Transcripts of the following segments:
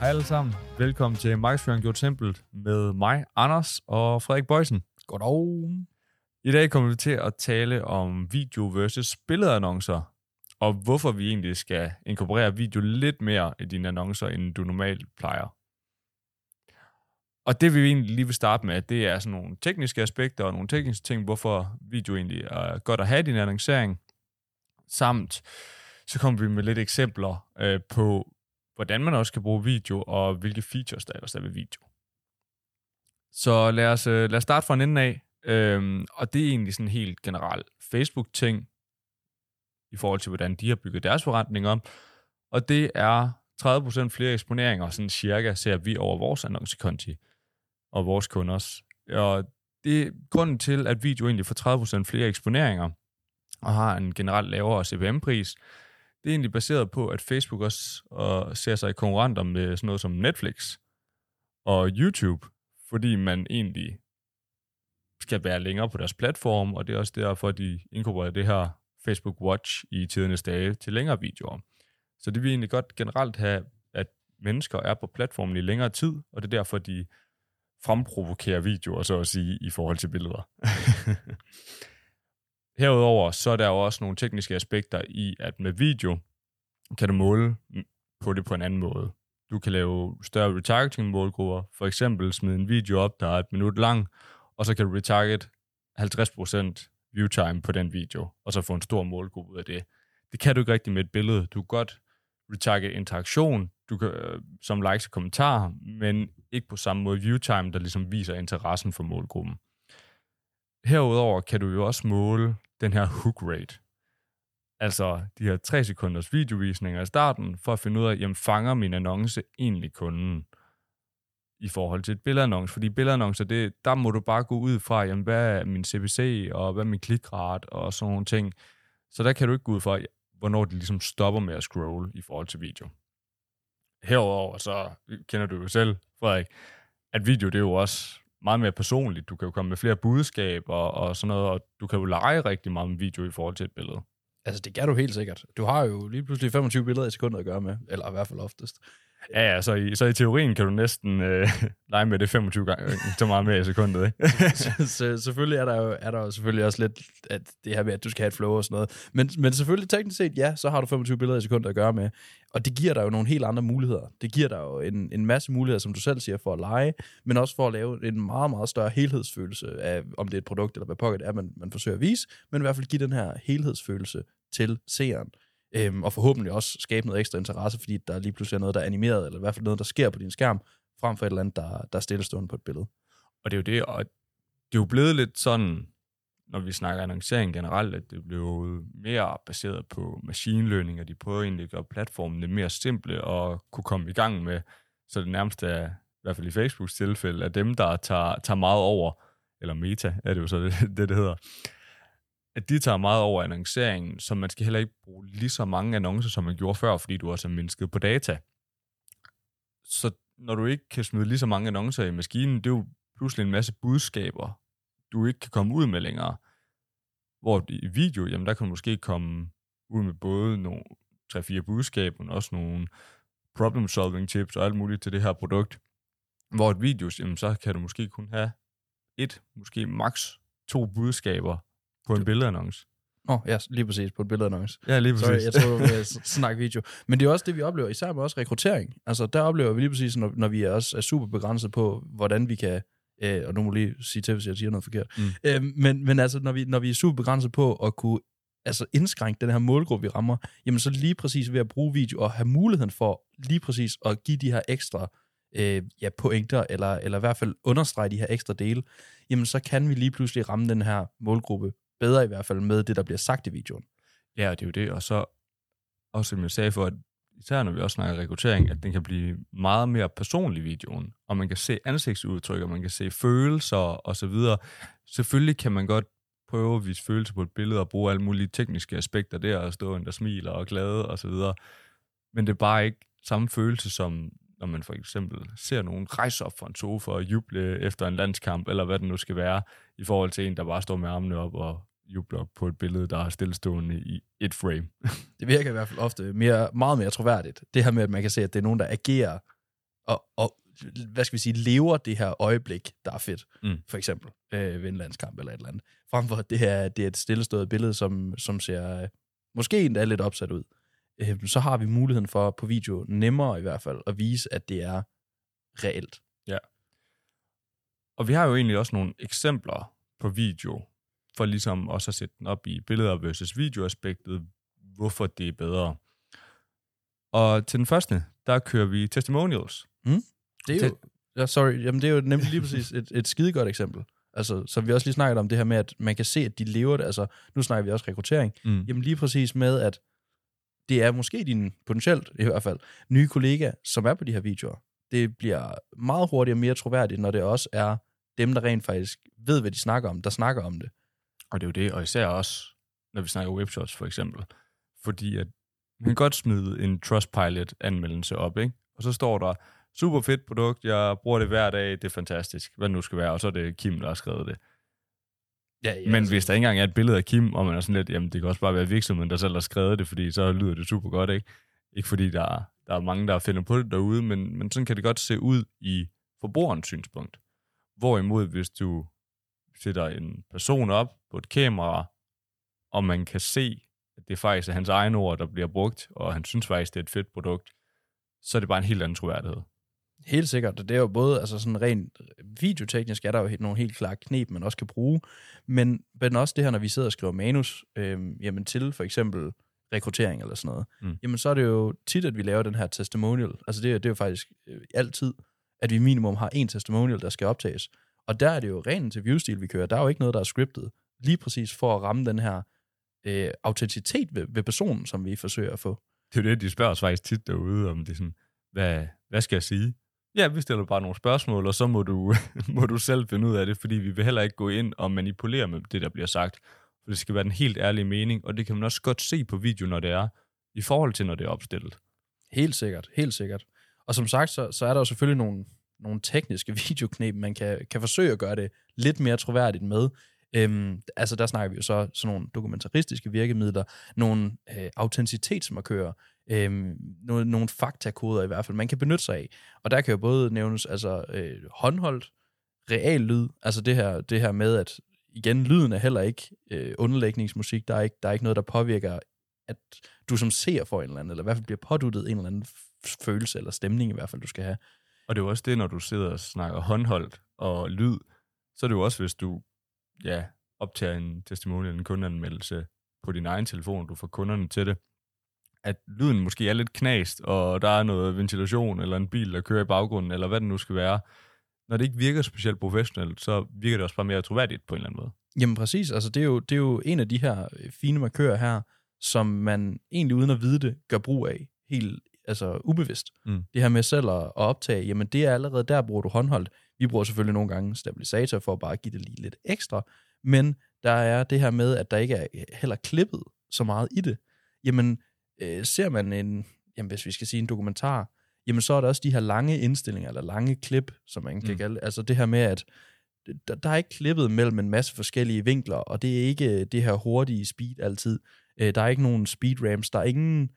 Hej alle sammen. Velkommen til Markedsføring Gjort Simpelt med mig, Anders og Frederik Bøjsen. Goddag. I dag kommer vi til at tale om video versus billedannoncer, og hvorfor vi egentlig skal inkorporere video lidt mere i dine annoncer, end du normalt plejer. Og det vi egentlig lige vil starte med, det er sådan nogle tekniske aspekter og nogle tekniske ting, hvorfor video egentlig er godt at have i din annoncering, samt så kommer vi med lidt eksempler øh, på, hvordan man også kan bruge video, og hvilke features der ellers er ved video. Så lad os, øh, lad os starte fra en ende af, øhm, og det er egentlig sådan helt generelt Facebook-ting, i forhold til, hvordan de har bygget deres forretning om, og det er 30% flere eksponeringer, sådan cirka, ser vi over vores annoncekonti og vores kunders. Og det er grunden til, at video egentlig får 30% flere eksponeringer, og har en generelt lavere CPM-pris, det er egentlig baseret på, at Facebook også og ser sig i konkurrenter med sådan noget som Netflix og YouTube, fordi man egentlig skal være længere på deres platform, og det er også derfor, de inkorporerer det her Facebook Watch i tidernes dage til længere videoer. Så det vil egentlig godt generelt have, at mennesker er på platformen i længere tid, og det er derfor, de fremprovokerer videoer, så at sige, i forhold til billeder. Herudover så er der jo også nogle tekniske aspekter i, at med video kan du måle på det på en anden måde. Du kan lave større retargeting-målgrupper, for eksempel smide en video op, der er et minut lang, og så kan du retarget 50% view time på den video, og så få en stor målgruppe ud af det. Det kan du ikke rigtig med et billede. Du kan godt retarget interaktion, du kan, øh, som likes og kommentarer, men ikke på samme måde view time, der ligesom viser interessen for målgruppen. Herudover kan du jo også måle den her hook rate. Altså de her 3 sekunders videovisninger i starten, for at finde ud af, jamen fanger min annonce egentlig kunden i forhold til et billedannonce? Fordi billedannoncer, det, der må du bare gå ud fra, jamen hvad er min CPC, og hvad er min klikrate, og sådan nogle ting. Så der kan du ikke gå ud fra, hvornår de ligesom stopper med at scrolle i forhold til video. Herover så kender du jo selv, Frederik, at video det er jo også meget mere personligt. Du kan jo komme med flere budskaber og sådan noget, og du kan jo lege rigtig meget med video i forhold til et billede. Altså, det kan du helt sikkert. Du har jo lige pludselig 25 billeder i sekundet at gøre med, eller i hvert fald oftest. Ja, ja, så i, så i teorien kan du næsten øh, lege med det 25 gange så meget mere i sekundet, ikke? så, så, selvfølgelig er der, jo, er der jo selvfølgelig også lidt at det her med, at du skal have et flow og sådan noget. Men, men selvfølgelig teknisk set, ja, så har du 25 billeder i sekundet at gøre med. Og det giver dig jo nogle helt andre muligheder. Det giver dig jo en, en masse muligheder, som du selv siger, for at lege, men også for at lave en meget, meget større helhedsfølelse af, om det er et produkt eller hvad pocket er, man, man forsøger at vise, men i hvert fald give den her helhedsfølelse til seeren. Øhm, og forhåbentlig også skabe noget ekstra interesse, fordi der lige pludselig er noget, der er animeret, eller i hvert fald noget, der sker på din skærm, frem for et eller andet, der, der er stillestående på et billede. Og det er jo det, og det er jo blevet lidt sådan, når vi snakker annoncering generelt, at det blev mere baseret på machine learning, og de prøver egentlig at gøre platformen lidt mere simple og kunne komme i gang med, så det nærmest er, i hvert fald i Facebooks tilfælde, at dem, der tager, tager meget over, eller meta er det jo så det, det, det hedder, at de tager meget over annonceringen, så man skal heller ikke bruge lige så mange annoncer, som man gjorde før, fordi du også er mindsket på data. Så når du ikke kan smide lige så mange annoncer i maskinen, det er jo pludselig en masse budskaber, du ikke kan komme ud med længere. Hvor i video, jamen der kan du måske komme ud med både nogle 3-4 budskaber, men også nogle problem solving tips og alt muligt til det her produkt. Hvor et video, jamen så kan du måske kun have et, måske maks to budskaber på en billedannonce. Åh, oh, ja, lige præcis, på en billedannonce. Ja, lige præcis. Sorry, jeg tror, vi snakke video. Men det er også det, vi oplever, især med også rekruttering. Altså, der oplever vi lige præcis, når, når vi er også er super begrænset på, hvordan vi kan, øh, og nu må lige sige til, hvis jeg siger noget forkert, mm. øh, men, men altså, når vi, når vi er super begrænset på at kunne altså indskrænke den her målgruppe, vi rammer, jamen så lige præcis ved at bruge video og have muligheden for lige præcis at give de her ekstra øh, ja, pointer, eller, eller i hvert fald understrege de her ekstra dele, jamen så kan vi lige pludselig ramme den her målgruppe bedre i hvert fald med det, der bliver sagt i videoen. Ja, det er jo det. Og så, også som jeg sagde for, at især når vi også snakker rekruttering, at den kan blive meget mere personlig i videoen, og man kan se ansigtsudtryk, og man kan se følelser og så videre. Selvfølgelig kan man godt prøve at vise følelser på et billede og bruge alle mulige tekniske aspekter der, og stå en, der smiler og glade og så videre. Men det er bare ikke samme følelse som når man for eksempel ser nogen rejse op fra en sofa og juble efter en landskamp, eller hvad det nu skal være, i forhold til en, der bare står med armene op og jubler på et billede, der er stillestående i et frame. det virker i hvert fald ofte mere, meget mere troværdigt. Det her med, at man kan se, at det er nogen, der agerer og, og hvad skal vi sige, lever det her øjeblik, der er fedt, Mm. for eksempel øh, ved en landskamp eller et eller andet, frem for at det her det er et stillestået billede, som, som ser øh, måske endda lidt opsat ud, øh, så har vi muligheden for på video, nemmere i hvert fald, at vise, at det er reelt. Og vi har jo egentlig også nogle eksempler på video, for ligesom også at sætte den op i billeder versus videoaspektet, hvorfor det er bedre. Og til den første, der kører vi testimonials. Det er jo, ja, sorry, jamen det er jo nemlig lige præcis et, et skide godt eksempel. Altså, som vi også lige snakkede om det her med, at man kan se, at de lever det. Altså, nu snakker vi også rekruttering. Mm. Jamen lige præcis med, at det er måske din, potentielt i hvert fald, nye kollega, som er på de her videoer. Det bliver meget hurtigere og mere troværdigt, når det også er dem, der rent faktisk ved, hvad de snakker om, der snakker om det. Og det er jo det, og især også, når vi snakker webshops for eksempel. Fordi at man kan godt smide en Trustpilot-anmeldelse op, ikke? Og så står der, super fedt produkt, jeg bruger det hver dag, det er fantastisk, hvad det nu skal være, og så er det Kim, der har skrevet det. Ja, ja, Men hvis der ikke engang er et billede af Kim, og man er sådan lidt, jamen det kan også bare være virksomheden, der selv har skrevet det, fordi så lyder det super godt, ikke? Ikke fordi der er, der er mange, der finder på det derude, men, men sådan kan det godt se ud i forbrugerens synspunkt. Hvorimod, hvis du sætter en person op på et kamera, og man kan se, at det faktisk er hans egne ord, der bliver brugt, og han synes faktisk, det er et fedt produkt, så er det bare en helt anden troværdighed. Helt sikkert. Det er jo både altså sådan rent videoteknisk, er der jo nogle helt klare knep, man også kan bruge, men, men også det her, når vi sidder og skriver manus, øhm, jamen til for eksempel rekruttering eller sådan noget, Mm. jamen så er det jo tit, at vi laver den her testimonial. Altså det, er- det er jo faktisk øh, altid, at vi minimum har en testimonial, der skal optages. Og der er det jo ren interviewstil, vi kører. Der er jo ikke noget, der er scriptet. Lige præcis for at ramme den her øh, autenticitet ved, ved personen, som vi forsøger at få. Det er jo det, de spørger os faktisk tit derude, om det er sådan, hvad, hvad skal jeg sige? Ja, vi stiller bare nogle spørgsmål, og så må du, må du selv finde ud af det, fordi vi vil heller ikke gå ind og manipulere med det, der bliver sagt. For det skal være den helt ærlige mening, og det kan man også godt se på video, når det er, i forhold til, når det er opstillet. Helt sikkert, helt sikkert. Og som sagt, så, så er der jo selvfølgelig nogle, nogle tekniske videoknep, man kan, kan forsøge at gøre det lidt mere troværdigt med. Øhm, altså der snakker vi jo så sådan nogle dokumentaristiske virkemidler, nogle øh, autenticitetsmarkører, øh, nogle, nogle faktakoder i hvert fald, man kan benytte sig af. Og der kan jo både nævnes altså øh, håndholdt, real lyd, altså det her, det her med, at igen, lyden er heller ikke øh, underlægningsmusik, der er ikke, der er ikke noget, der påvirker, at du som ser får en eller anden, eller i hvert fald bliver påduttet en eller anden følelse eller stemning i hvert fald, du skal have. Og det er jo også det, når du sidder og snakker håndholdt og lyd, så er det jo også, hvis du ja, optager en testimonial, en kundeanmeldelse på din egen telefon, du får kunderne til det, at lyden måske er lidt knast, og der er noget ventilation, eller en bil, der kører i baggrunden, eller hvad det nu skal være. Når det ikke virker specielt professionelt, så virker det også bare mere troværdigt på en eller anden måde. Jamen præcis, altså det er jo, det er jo en af de her øh, fine markører her, som man egentlig uden at vide det, gør brug af, helt altså ubevidst. Mm. Det her med selv at, at optage, jamen det er allerede der, bruger du håndholdt. Vi bruger selvfølgelig nogle gange stabilisator for at bare give det lige lidt ekstra, men der er det her med, at der ikke er heller klippet så meget i det. Jamen, øh, ser man en, jamen hvis vi skal sige en dokumentar, jamen så er der også de her lange indstillinger, eller lange klip, som man kan Mm. kalde Altså det her med, at der, der er ikke klippet mellem en masse forskellige vinkler, og det er ikke det her hurtige speed altid. Øh, der er ikke nogen speed ramps, der er ingen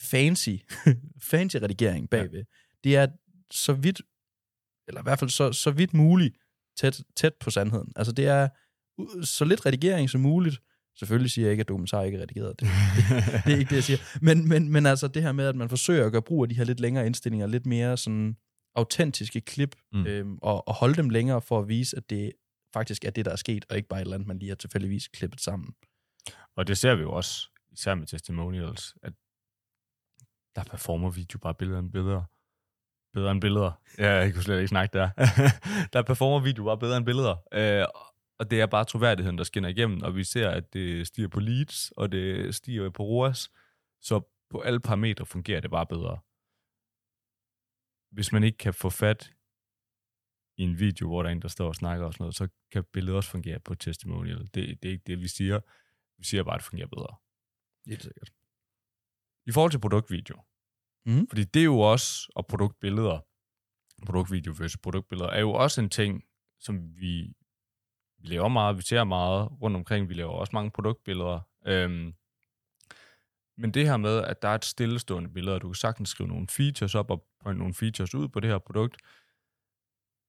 fancy, fancy redigering bagved. Ja. Det er så vidt, eller i hvert fald så, så vidt muligt, tæt, tæt på sandheden. Altså det er så lidt redigering som muligt. Selvfølgelig siger jeg ikke, at dokumentar ikke er redigeret. Det, det er ikke det, jeg siger. Men, men, men altså det her med, at man forsøger at gøre brug af de her lidt længere indstillinger, lidt mere sådan autentiske klip, mm. øhm, og, og holde dem længere for at vise, at det faktisk er det, der er sket, og ikke bare et eller andet, man lige har tilfældigvis klippet sammen. Og det ser vi jo også, især med testimonials, at der performer video bare billeder end bedre. Bedre end billeder. Ja, jeg kunne slet ikke snakke der. der performer video bare bedre end billeder. Øh, og det er bare troværdigheden, der skinner igennem, og vi ser, at det stiger på leads, og det stiger på ROAS. Så på alle parametre fungerer det bare bedre. Hvis man ikke kan få fat i en video, hvor der er en, der står og snakker og sådan noget, så kan billedet også fungere på testimonial. Det, det er ikke det, vi siger. Vi siger bare, at det fungerer bedre. Helt sikkert. I forhold til produktvideo, Mhm. fordi det er jo også, og produktbilleder, produktvideo versus produktbilleder, er jo også en ting, som vi, vi laver meget, vi ser meget rundt omkring, vi laver også mange produktbilleder. Øhm, Men det her med, at der er et stillestående billede, og du kan sagtens skrive nogle features op og pointe nogle features ud på det her produkt,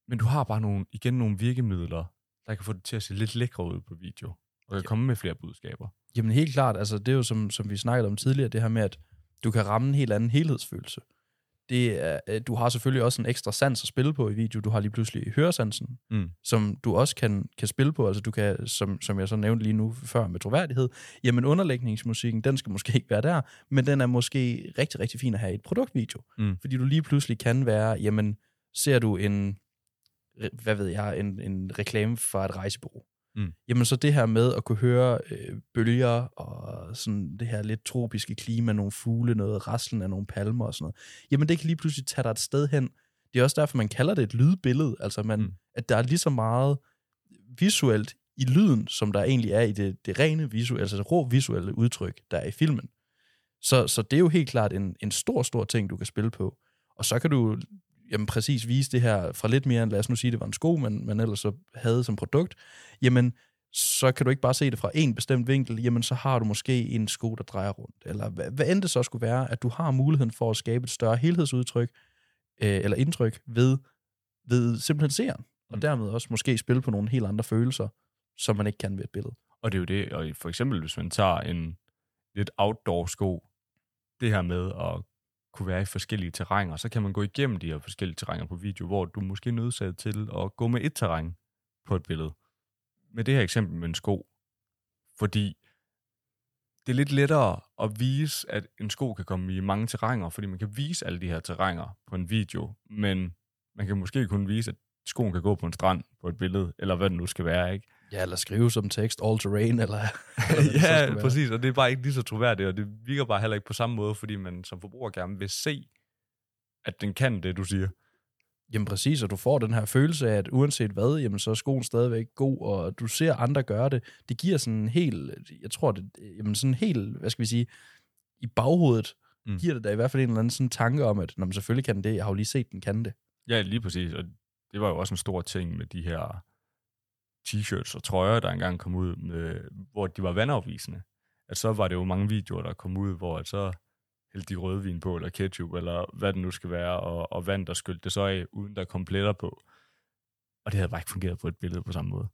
men du har bare nogle, igen nogle virkemidler, der kan få det til at se lidt lækre ud på video, og kan Ja. komme med flere budskaber. Jamen helt klart, altså det er jo som, som vi snakkede om tidligere, det her med, at du kan ramme en helt anden helhedsfølelse. Det er, øh, du har selvfølgelig også en ekstra sans at spille på i video. Du har lige pludselig høresansen, Mm. som du også kan, kan spille på. Altså du kan, som, som jeg så nævnte lige nu før med troværdighed, jamen underlægningsmusikken, den skal måske ikke være der, men den er måske rigtig, rigtig fin at have i et produktvideo. Mm. Fordi du lige pludselig kan være, jamen ser du en, hvad ved jeg, en, en reklame fra et rejsebureau. Mm. Jamen så det her med at kunne høre øh, bølger og sådan det her lidt tropiske klima, nogle fugle, noget raslen af nogle palmer og sådan noget, jamen det kan lige pludselig tage dig et sted hen. Det er også derfor, man kalder det et lydbillede, altså man, Mm. at der er lige så meget visuelt i lyden, som der egentlig er i det, det rene visuelle, altså det rå visuelle udtryk, der er i filmen. Så, så det er jo helt klart en, en stor, stor ting, du kan spille på. Og så kan du jamen præcis vise det her fra lidt mere end, lad os nu sige, det var en sko, man, man ellers så havde som produkt, jamen så kan du ikke bare se det fra en bestemt vinkel, jamen så har du måske en sko, der drejer rundt. Eller hvad, hvad end det så skulle være, at du har muligheden for at skabe et større helhedsudtryk, øh, eller indtryk ved, ved simpelthen seeren. Og Mm. dermed også måske spille på nogle helt andre følelser, som man ikke kan ved et billede. Og det er jo det, og for eksempel hvis man tager en lidt outdoor sko, det her med at kunne være i forskellige terrænger, så kan man gå igennem de her forskellige terrænger på video, hvor du måske er nødsaget til at gå med et terræn på et billede. Med det her eksempel med en sko. Fordi det er lidt lettere at vise, at en sko kan komme i mange terrænger, fordi man kan vise alle de her terrænger på en video, men man kan måske kun vise, at skoen kan gå på en strand på et billede, eller hvad det nu skal være, ikke? Ja, eller skrive som tekst, all terrain, eller... eller ja, præcis, og det er bare ikke lige så troværdigt, og det virker bare heller ikke på samme måde, fordi man som forbruger gerne vil se, at den kan det, du siger. Jamen præcis, og du får den her følelse af, at uanset hvad, jamen så er skoen stadigvæk god, og du ser andre gøre det. Det giver sådan en helt, jeg tror det, jamen sådan helt, hvad skal vi sige, i baghovedet Mm. giver det da i hvert fald en eller anden sådan tanke om, at når man selvfølgelig kan det, jeg har jo lige set, den kan det. Ja, lige præcis, og det var jo også en stor ting med de her t-shirts og trøjer, der engang kom ud, med, hvor de var vandafvisende. At så var det jo mange videoer, der kom ud, hvor at så hældte de rødvin på, eller ketchup, eller hvad det nu skal være, og, og vand, der skyldte det så af, uden der kom pletter på. Og det havde bare ikke fungeret på et billede på samme måde.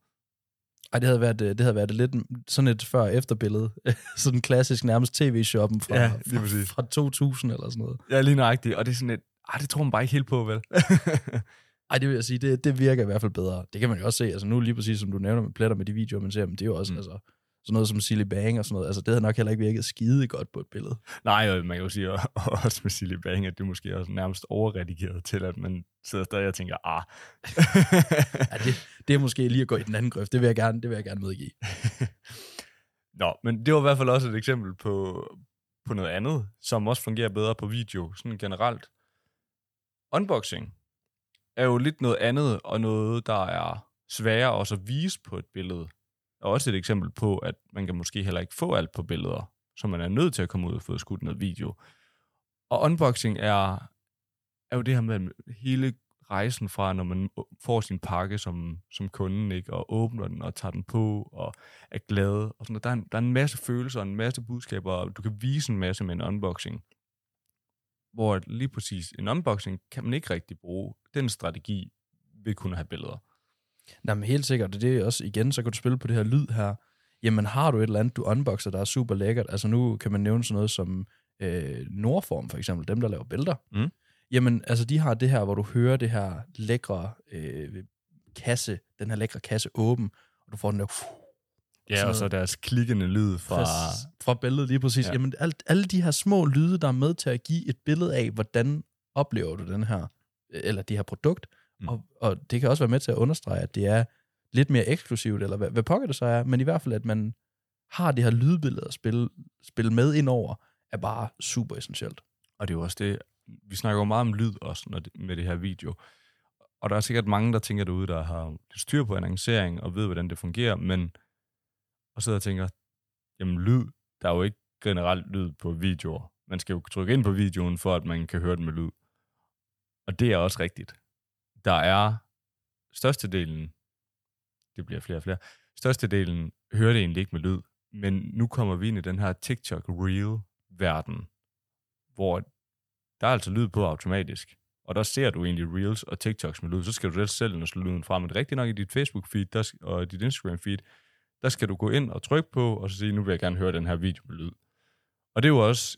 Ej, det havde været, øh, det havde været lidt sådan et før-efter-billede. sådan klassisk nærmest tv-shoppen fra, Ja, fra, fra 2000 eller sådan noget. Ja, lige nøjagtigt, og det er sådan et, ah, det tror man bare ikke helt på, vel? Ej, det vil jeg sige, det, det virker i hvert fald bedre. Det kan man jo også se. Altså nu lige præcis, som du nævner med pletter med de videoer, man ser, men det er jo også Mm. altså, sådan noget som Silly Bang og sådan noget. Altså det havde nok heller ikke virket skide godt på et billede. Nej, og man kan jo sige og- og også med Silly Bang, at det måske også nærmest overredigeret til, at man sidder stadig og tænker, ah. Ja, det, det er måske lige at gå i den anden grøft. Det vil jeg gerne, det vil jeg gerne medgive. Nå, men det var i hvert fald også et eksempel på, på noget andet, som også fungerer bedre på video, sådan generelt. Unboxing er jo lidt noget andet, og noget, der er sværere også at vise på et billede. Og også et eksempel på, at man kan måske heller ikke få alt på billeder, så man er nødt til at komme ud og få skudt noget video. Og unboxing er, er jo det her med hele rejsen fra, når man får sin pakke som, som kunden, ikke, og åbner den og tager den på, og er glad. Og sådan noget. Der, er en, der er en masse følelser og en masse budskaber, og du kan vise en masse med en unboxing. Hvor lige præcis en unboxing kan man ikke rigtig bruge. Den strategi vil kunne have billeder. Nej, men helt sikkert. Det er også, igen, så kan du spille på det her lyd her. Jamen har du et eller andet, du unboxer, der er super lækkert. Altså nu kan man nævne sådan noget som øh, Nordform for eksempel, dem der laver bælter. Mm. Jamen altså de har det her, hvor du hører det her lækre øh, kasse, den her lækre kasse åben, og du får den der Ja, Sådan og så deres klikkende lyd fra... fra, billedet lige præcis. Ja. Ja. Jamen alt, alle de her små lyde, der er med til at give et billede af, hvordan oplever du den her, eller det her produkt. Mm. Og, og det kan også være med til at understrege, at det er lidt mere eksklusivt, eller hvad, hvad pokker det så er, men i hvert fald, at man har det her lydbillede at spille, spille med ind over, er bare super essentielt. Og det er jo også det, vi snakker jo meget om lyd også når det, med det her video. Og der er sikkert mange, der tænker derude, der har styr på annoncering og ved, hvordan det fungerer, men og sidder og tænker, jamen lyd, der er jo ikke generelt lyd på videoer. Man skal jo trykke ind på videoen, for at man kan høre den med lyd. Og det er også rigtigt. Der er størstedelen, det bliver flere og flere, størstedelen hører det egentlig ikke med lyd, men nu kommer vi ind i den her TikTok Reel verden, hvor der er altså lyd på automatisk, og der ser du egentlig Reels og TikToks med lyd, så skal du selv ind og slå lyden frem. Men rigtig nok i dit Facebook-feed der, og dit Instagram-feed, der skal du gå ind og trykke på, og så sige, nu vil jeg gerne høre den her video med lyd. Og det er jo også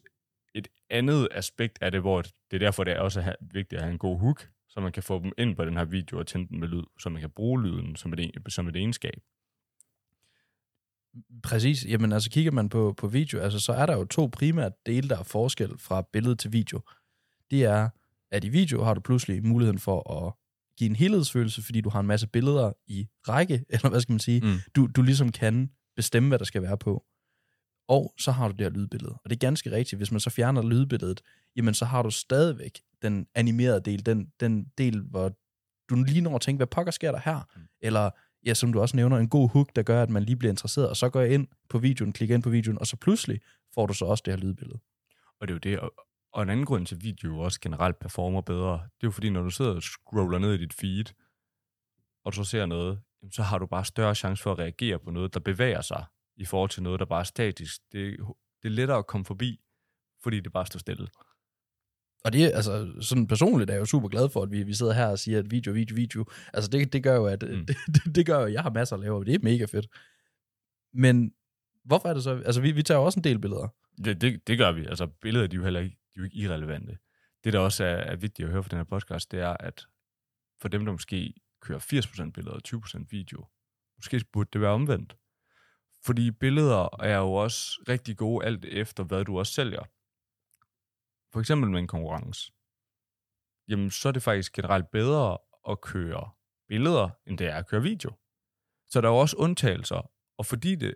et andet aspekt af det, hvor det er derfor, det er også vigtigt at have en god hook, så man kan få dem ind på den her video og tænde den med lyd, så man kan bruge lyden som et, som et egenskab. Præcis. Jamen altså kigger man på, på video, altså så er der jo to primære dele, der er forskel fra billede til video. Det er, at i video har du pludselig muligheden for at give en helhedsfølelse, fordi du har en masse billeder i række, eller hvad skal man sige, mm. du, du ligesom kan bestemme, hvad der skal være på. Og så har du det her lydbillede. Og det er ganske rigtigt, hvis man så fjerner lydbilledet, jamen så har du stadigvæk den animerede del, den, den del, hvor du lige når at tænke, hvad pokker sker der her? Mm. Eller, ja, som du også nævner, en god hook, der gør, at man lige bliver interesseret, og så går jeg ind på videoen, klikker ind på videoen, og så pludselig får du så også det her lydbillede. Og det er jo det, og, og en anden grund til, at video også generelt performer bedre, det er jo fordi, når du sidder og scroller ned i dit feed, og du så ser noget, så har du bare større chance for at reagere på noget, der bevæger sig, i forhold til noget, der bare er statisk. Det, det er lettere at komme forbi, fordi det bare står stille. Og det altså, sådan personligt er jeg jo super glad for, at vi, vi sidder her og siger, at video, video, video. Altså, det, det gør jo, at mm. det, det, det gør jo, at jeg har masser at lave, og det er mega fedt. Men hvorfor er det så? Altså, vi, vi tager jo også en del billeder. Det, det, det gør vi. Altså, billeder, de er jo heller ikke, de er jo ikke irrelevante. Det, der også er, er vigtigt at høre fra den her podcast, det er, at for dem, der måske kører 80% billeder og 20% video, måske burde det være omvendt. Fordi billeder er jo også rigtig gode alt efter, hvad du også sælger. For eksempel med en konkurrence. Jamen, så er det faktisk generelt bedre at køre billeder, end det er at køre video. Så der er jo også undtagelser. Og, fordi det,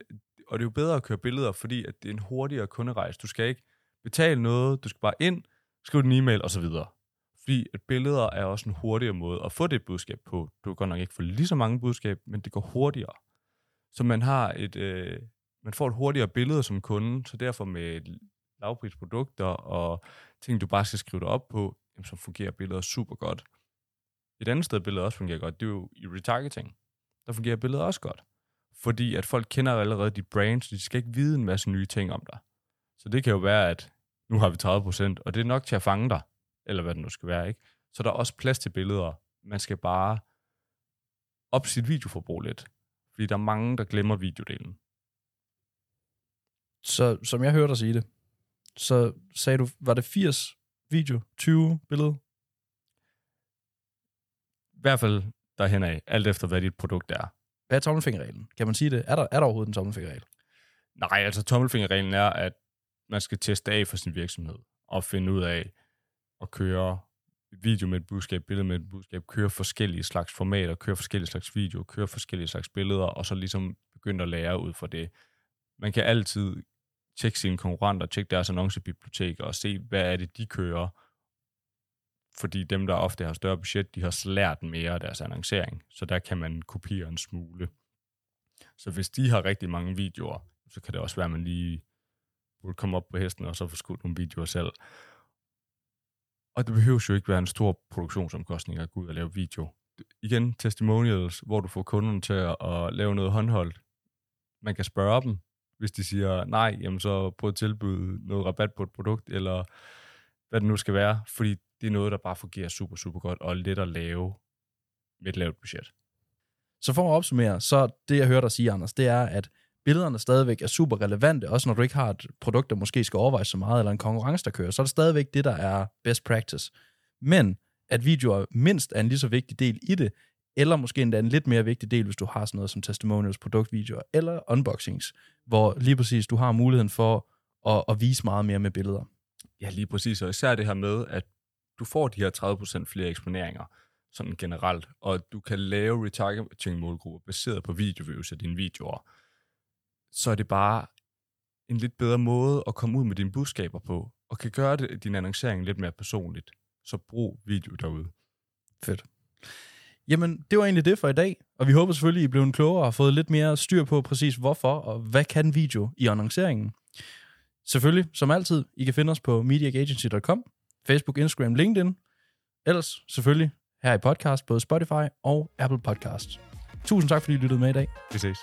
og det er jo bedre at køre billeder, fordi at det er en hurtigere kunderejse. Du skal ikke betale noget, du skal bare ind, skrive en e-mail osv. Fordi at billeder er også en hurtigere måde at få det budskab på. Du kan godt nok ikke få lige så mange budskab, men det går hurtigere. Så man har et, øh, man får et hurtigere billede som kunde, så derfor med lavprisprodukter og ting, du bare skal skrive dig op på, jamen, så fungerer billeder super godt. Et andet sted, billeder også fungerer godt, det er jo i retargeting. Der fungerer billeder også godt. Fordi at folk kender allerede dit brand, så de skal ikke vide en masse nye ting om dig. Så det kan jo være, at nu har vi 30%, og det er nok til at fange dig, eller hvad det nu skal være, ikke? Så der er også plads til billeder. Man skal bare op sit videoforbrug lidt. Fordi der er mange, der glemmer videodelen. Så som jeg hørte dig sige det, så sagde du, var det 80 video, 20 billeder? I hvert fald derhen af, alt efter hvad dit produkt er. Hvad er tommelfingerreglen? Kan man sige det? Er der, er der overhovedet en tommelfingerregel? Nej, altså tommelfingerreglen er, at man skal teste af for sin virksomhed, og finde ud af at køre video med et budskab, billede med et budskab, køre forskellige slags formater, køre forskellige slags video, køre forskellige slags billeder, og så ligesom begynde at lære ud fra det. Man kan altid tjekke sine konkurrenter, tjekke deres annoncebibliotek og se, hvad er det, de kører. Fordi dem, der ofte har større budget, de har lært mere af deres annoncering, så der kan man kopiere en smule. Så hvis de har rigtig mange videoer, så kan det også være, at man lige burde komme op på hesten og så få skudt nogle videoer selv. Og det behøver jo ikke være en stor produktionsomkostning at gå ud og lave video. Igen, testimonials, hvor du får kunderne til at, at lave noget håndholdt. Man kan spørge dem, hvis de siger nej, jamen så prøv at tilbyde noget rabat på et produkt, eller hvad det nu skal være, fordi det er noget, der bare fungerer super, super godt, og er let at lave med et lavt budget. Så for at opsummere, så det jeg hørte dig sige, Anders, det er, at billederne stadigvæk er super relevante, også når du ikke har et produkt, der måske skal overvejes så meget, eller en konkurrence, der kører, så er det stadigvæk det, der er best practice. Men at videoer mindst er en lige så vigtig del i det, eller måske endda en lidt mere vigtig del, hvis du har sådan noget som testimonials, produktvideoer eller unboxings, hvor lige præcis du har muligheden for at, at vise meget mere med billeder. Ja, lige præcis, og især det her med, at du får de her 30% flere eksponeringer, sådan generelt, og du kan lave retargeting-målgrupper baseret på videoviews af dine videoer så er det bare en lidt bedre måde at komme ud med dine budskaber på, og kan gøre det, din annoncering lidt mere personligt. Så brug video derude. Fedt. Jamen, det var egentlig det for i dag, og vi håber selvfølgelig, I blev klogere og har fået lidt mere styr på præcis hvorfor, og hvad kan video i annonceringen. Selvfølgelig, som altid, I kan finde os på mediaagency.com, Facebook, Instagram, LinkedIn. Ellers selvfølgelig her i podcast, både Spotify og Apple Podcasts. Tusind tak, fordi I lyttede med i dag. Vi ses.